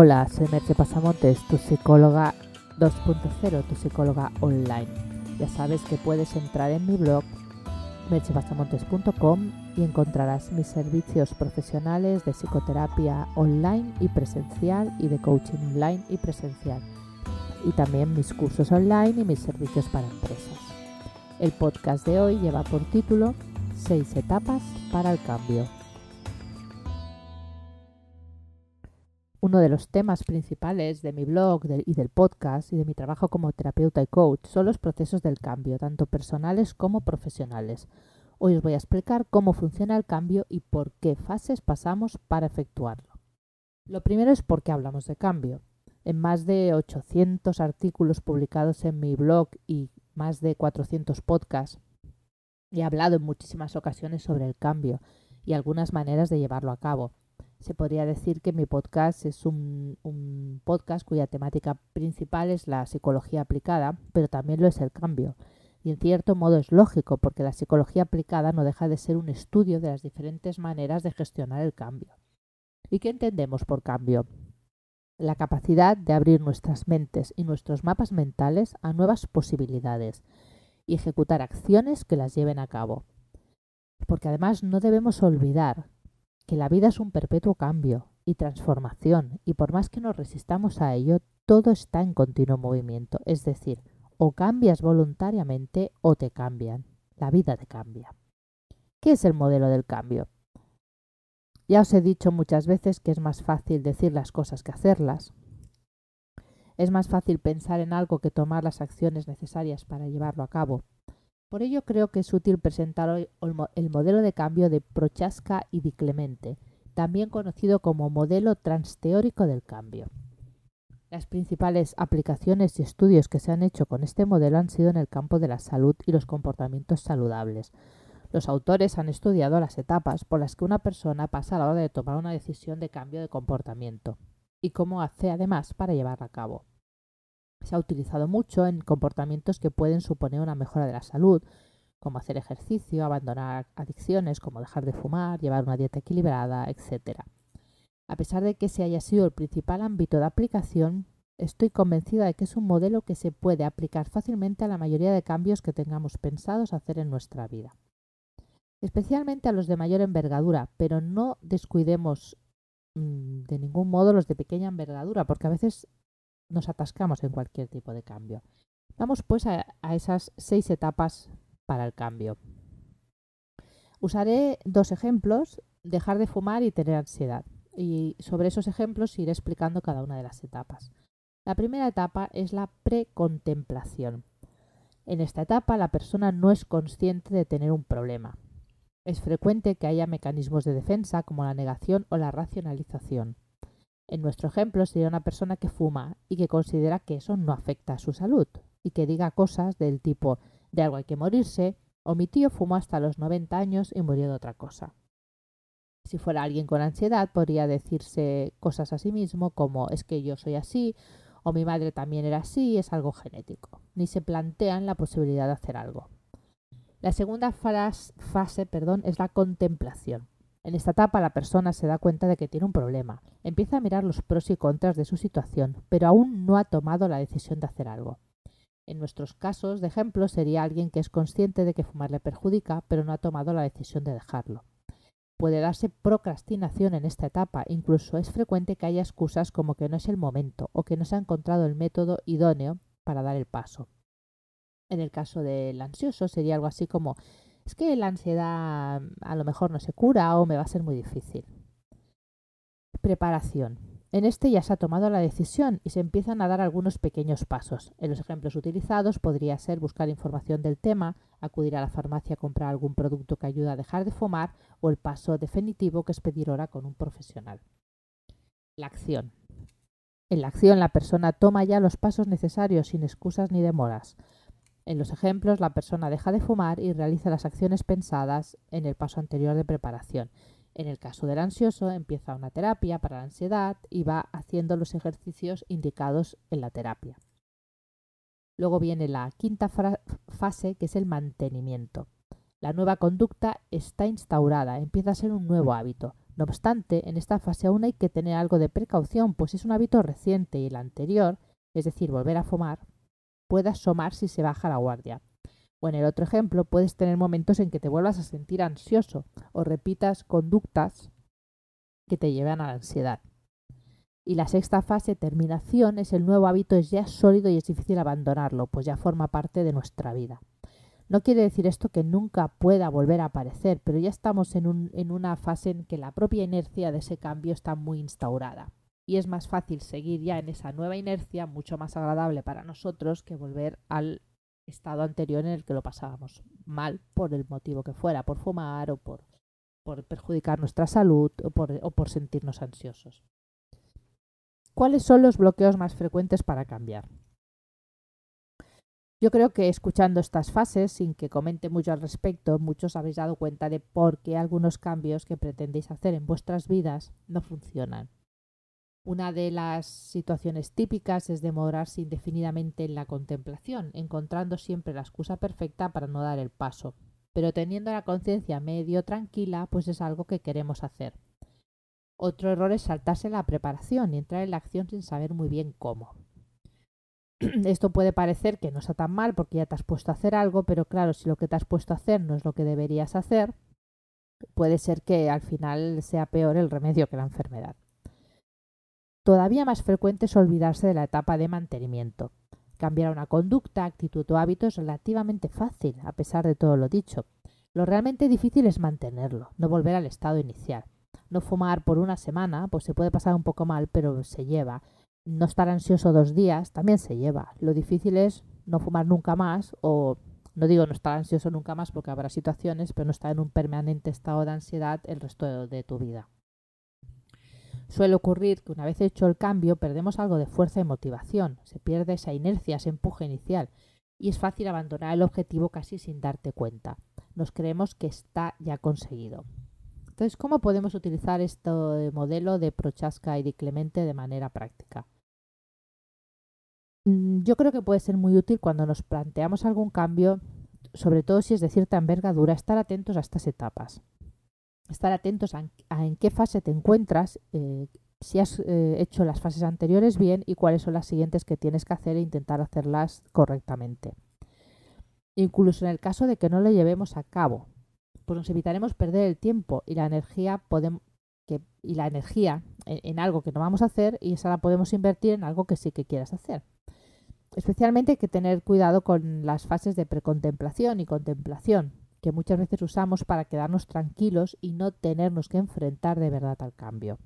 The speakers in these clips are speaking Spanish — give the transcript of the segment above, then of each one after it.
Hola, soy Merche Pasamontes, tu psicóloga 2.0, tu psicóloga online. Ya sabes que puedes entrar en mi blog merchepasamontes.com y encontrarás mis servicios profesionales de psicoterapia online y presencial y de coaching online y presencial. Y también mis cursos online y mis servicios para empresas. El podcast de hoy lleva por título 6 etapas para el cambio. Uno de los temas principales de mi blog y del podcast y de mi trabajo como terapeuta y coach son los procesos del cambio, tanto personales como profesionales. Hoy os voy a explicar cómo funciona el cambio y por qué fases pasamos para efectuarlo. Lo primero es por qué hablamos de cambio. En más de 800 artículos publicados en mi blog y más de 400 podcasts, he hablado en muchísimas ocasiones sobre el cambio y algunas maneras de llevarlo a cabo se podría decir que mi podcast es un, podcast cuya temática principal es la psicología aplicada, pero también lo es el cambio. Y en cierto modo es lógico, porque la psicología aplicada no deja de ser un estudio de las diferentes maneras de gestionar el cambio. ¿Y qué entendemos por cambio? La capacidad de abrir nuestras mentes y nuestros mapas mentales a nuevas posibilidades y ejecutar acciones que las lleven a cabo. Porque además no debemos olvidar que la vida es un perpetuo cambio y transformación, y por más que nos resistamos a ello, todo está en continuo movimiento, es decir, o cambias voluntariamente o te cambian, la vida te cambia. ¿Qué es el modelo del cambio? Ya os he dicho muchas veces que es más fácil decir las cosas que hacerlas. Es más fácil pensar en algo que tomar las acciones necesarias para llevarlo a cabo. Por ello creo que es útil presentar hoy el modelo de cambio de Prochaska y Di Clemente, también conocido como modelo transteórico del cambio. Las principales aplicaciones y estudios que se han hecho con este modelo han sido en el campo de la salud y los comportamientos saludables. Los autores han estudiado las etapas por las que una persona pasa a la hora de tomar una decisión de cambio de comportamiento y cómo hace además para llevarla a cabo se ha utilizado mucho en comportamientos que pueden suponer una mejora de la salud, como hacer ejercicio, abandonar adicciones, como dejar de fumar, llevar una dieta equilibrada, etc. A pesar de que ese haya sido el principal ámbito de aplicación, estoy convencida de que es un modelo que se puede aplicar fácilmente a la mayoría de cambios que tengamos pensados hacer en nuestra vida. Especialmente a los de mayor envergadura, pero no descuidemos mm, de ningún modo los de pequeña envergadura, porque a veces nos atascamos en cualquier tipo de cambio. Vamos pues a, esas seis etapas para el cambio. Usaré dos ejemplos, dejar de fumar y tener ansiedad. Y sobre esos ejemplos iré explicando cada una de las etapas. La primera etapa es la precontemplación. En esta etapa la persona no es consciente de tener un problema. Es frecuente que haya mecanismos de defensa como la negación o la racionalización. En nuestro ejemplo sería una persona que fuma y que considera que eso no afecta a su salud y que diga cosas del tipo de algo hay que morirse o mi tío fumó hasta los 90 años y murió de otra cosa. Si fuera alguien con ansiedad podría decirse cosas a sí mismo como es que yo soy así o mi madre también era así, es algo genético. Ni se plantean la posibilidad de hacer algo. La segunda fase perdón, es la contemplación. En esta etapa la persona se da cuenta de que tiene un problema, empieza a mirar los pros y contras de su situación, pero aún no ha tomado la decisión de hacer algo. En nuestros casos de ejemplo sería alguien que es consciente de que fumar le perjudica, pero no ha tomado la decisión de dejarlo. Puede darse procrastinación en esta etapa, incluso es frecuente que haya excusas como que no es el momento o que no se ha encontrado el método idóneo para dar el paso. En el caso del ansioso sería algo así como es que la ansiedad a lo mejor no se cura o me va a ser muy difícil. Preparación. En este ya se ha tomado la decisión y se empiezan a dar algunos pequeños pasos. En los ejemplos utilizados podría ser buscar información del tema, acudir a la farmacia a comprar algún producto que ayude a dejar de fumar o el paso definitivo que es pedir hora con un profesional. La acción. En la acción la persona toma ya los pasos necesarios sin excusas ni demoras. En los ejemplos, la persona deja de fumar y realiza las acciones pensadas en el paso anterior de preparación. En el caso del ansioso, empieza una terapia para la ansiedad y va haciendo los ejercicios indicados en la terapia. Luego viene la quinta fase, que es el mantenimiento. La nueva conducta está instaurada, empieza a ser un nuevo hábito, No obstante, en esta fase aún hay que tener algo de precaución, pues es un hábito reciente y el anterior, es decir, volver a fumar, puede asomar si se baja la guardia. O en el otro ejemplo, puedes tener momentos en que te vuelvas a sentir ansioso o repitas conductas que te llevan a la ansiedad. Y la sexta fase, terminación, es el nuevo hábito, es ya sólido y es difícil abandonarlo, pues ya forma parte de nuestra vida. No quiere decir esto que nunca pueda volver a aparecer, pero ya estamos en, en una fase en que la propia inercia de ese cambio está muy instaurada. Y es más fácil seguir ya en esa nueva inercia, mucho más agradable para nosotros que volver al estado anterior en el que lo pasábamos mal por el motivo que fuera, por fumar o por, perjudicar nuestra salud o por, o por sentirnos ansiosos. ¿Cuáles son los bloqueos más frecuentes para cambiar? Yo creo que escuchando estas fases, sin que comente mucho al respecto, muchos habéis dado cuenta de por qué algunos cambios que pretendéis hacer en vuestras vidas no funcionan. Una de las situaciones típicas es demorarse indefinidamente en la contemplación, encontrando siempre la excusa perfecta para no dar el paso. Pero teniendo la conciencia medio tranquila, pues es algo que queremos hacer. Otro error es saltarse la preparación y entrar en la acción sin saber muy bien cómo. esto puede parecer que no está tan mal porque ya te has puesto a hacer algo, pero claro, si lo que te has puesto a hacer no es lo que deberías hacer, puede ser que al final sea peor el remedio que la enfermedad. Todavía más frecuente es olvidarse de la etapa de mantenimiento. Cambiar una conducta, actitud o hábito es relativamente fácil, a pesar de todo lo dicho. Lo realmente difícil es mantenerlo, no volver al estado inicial. No fumar por una semana, pues se puede pasar un poco mal, pero se lleva no estar ansioso dos días también se lleva. Lo difícil es no fumar nunca más o no digo no estar ansioso nunca más porque habrá situaciones, pero no estar en un permanente estado de ansiedad el resto de, tu vida. Suele ocurrir que una vez hecho el cambio perdemos algo de fuerza y motivación, se pierde esa inercia, ese empuje inicial y es fácil abandonar el objetivo casi sin darte cuenta. Nos creemos que está ya conseguido. Entonces, ¿cómo podemos utilizar este modelo de Prochaska y de Clemente de manera práctica? Mm, yo creo que puede ser muy útil cuando nos planteamos algún cambio, sobre todo si es de cierta envergadura, estar atentos a estas etapas. Estar atentos a, en qué fase te encuentras, eh, si has eh, hecho las fases anteriores bien y cuáles son las siguientes que tienes que hacer e intentar hacerlas correctamente. Incluso en el caso de que no lo llevemos a cabo, pues nos evitaremos perder el tiempo y la energía y la energía en, algo que no vamos a hacer y esa la podemos invertir en algo que sí que quieras hacer. Especialmente hay que tener cuidado con las fases de precontemplación y contemplación, que muchas veces usamos para quedarnos tranquilos y no tenernos que enfrentar de verdad al cambio.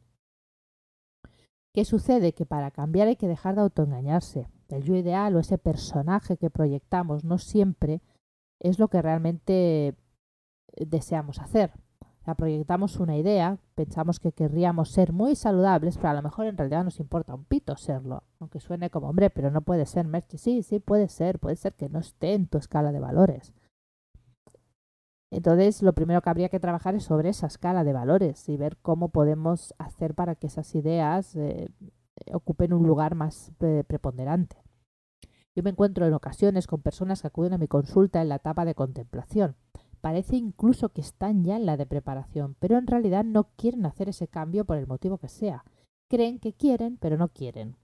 ¿Qué sucede? Que para cambiar hay que dejar de autoengañarse. El yo ideal o ese personaje que proyectamos no siempre es lo que realmente deseamos hacer proyectamos una idea, pensamos que querríamos ser muy saludables, pero a lo mejor en realidad nos importa un pito serlo, aunque suene como hombre, pero no puede ser, Merche. Sí, sí, puede ser, puede ser que no esté en tu escala de valores. Entonces, lo primero que habría que trabajar es sobre esa escala de valores y ver cómo podemos hacer para que esas ideas eh, ocupen un lugar más eh, preponderante. Yo me encuentro en ocasiones con personas que acuden a mi consulta en la etapa de contemplación Parece incluso que están ya en la de preparación, pero en realidad no quieren hacer ese cambio por el motivo que sea. Creen que quieren, pero no quieren.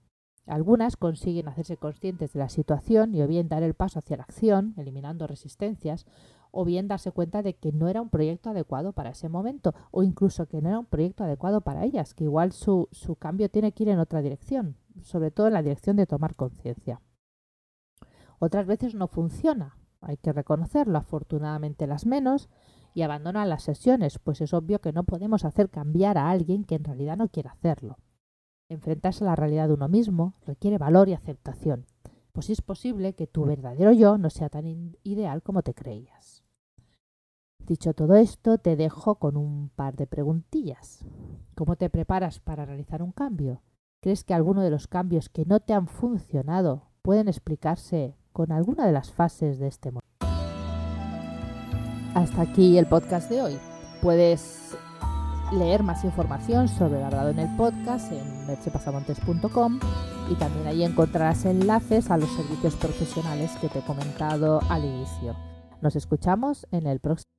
Algunas consiguen hacerse conscientes de la situación y o bien dar el paso hacia la acción, eliminando resistencias, o bien darse cuenta de que no era un proyecto adecuado para ese momento, o incluso que no era un proyecto adecuado para ellas, que igual su, su cambio tiene que ir en otra dirección, sobre todo en la dirección de tomar conciencia. Otras veces no funciona, hay que reconocerlo, afortunadamente las menos, y abandonan las sesiones, pues es obvio que no podemos hacer cambiar a alguien que en realidad no quiere hacerlo. Enfrentarse a la realidad de uno mismo requiere valor y aceptación, pues es posible que tu verdadero yo no sea tan ideal como te creías. Dicho todo esto, te dejo con un par de preguntillas. ¿Cómo te preparas para realizar un cambio? ¿Crees que alguno de los cambios que no te han funcionado pueden explicarse con alguna de las fases de este modelo. Hasta aquí el podcast de hoy. Puedes leer más información sobre el hablado en el podcast en merchepasamontes.com y también ahí encontrarás enlaces a los servicios profesionales que te he comentado al inicio. Nos escuchamos en el próximo.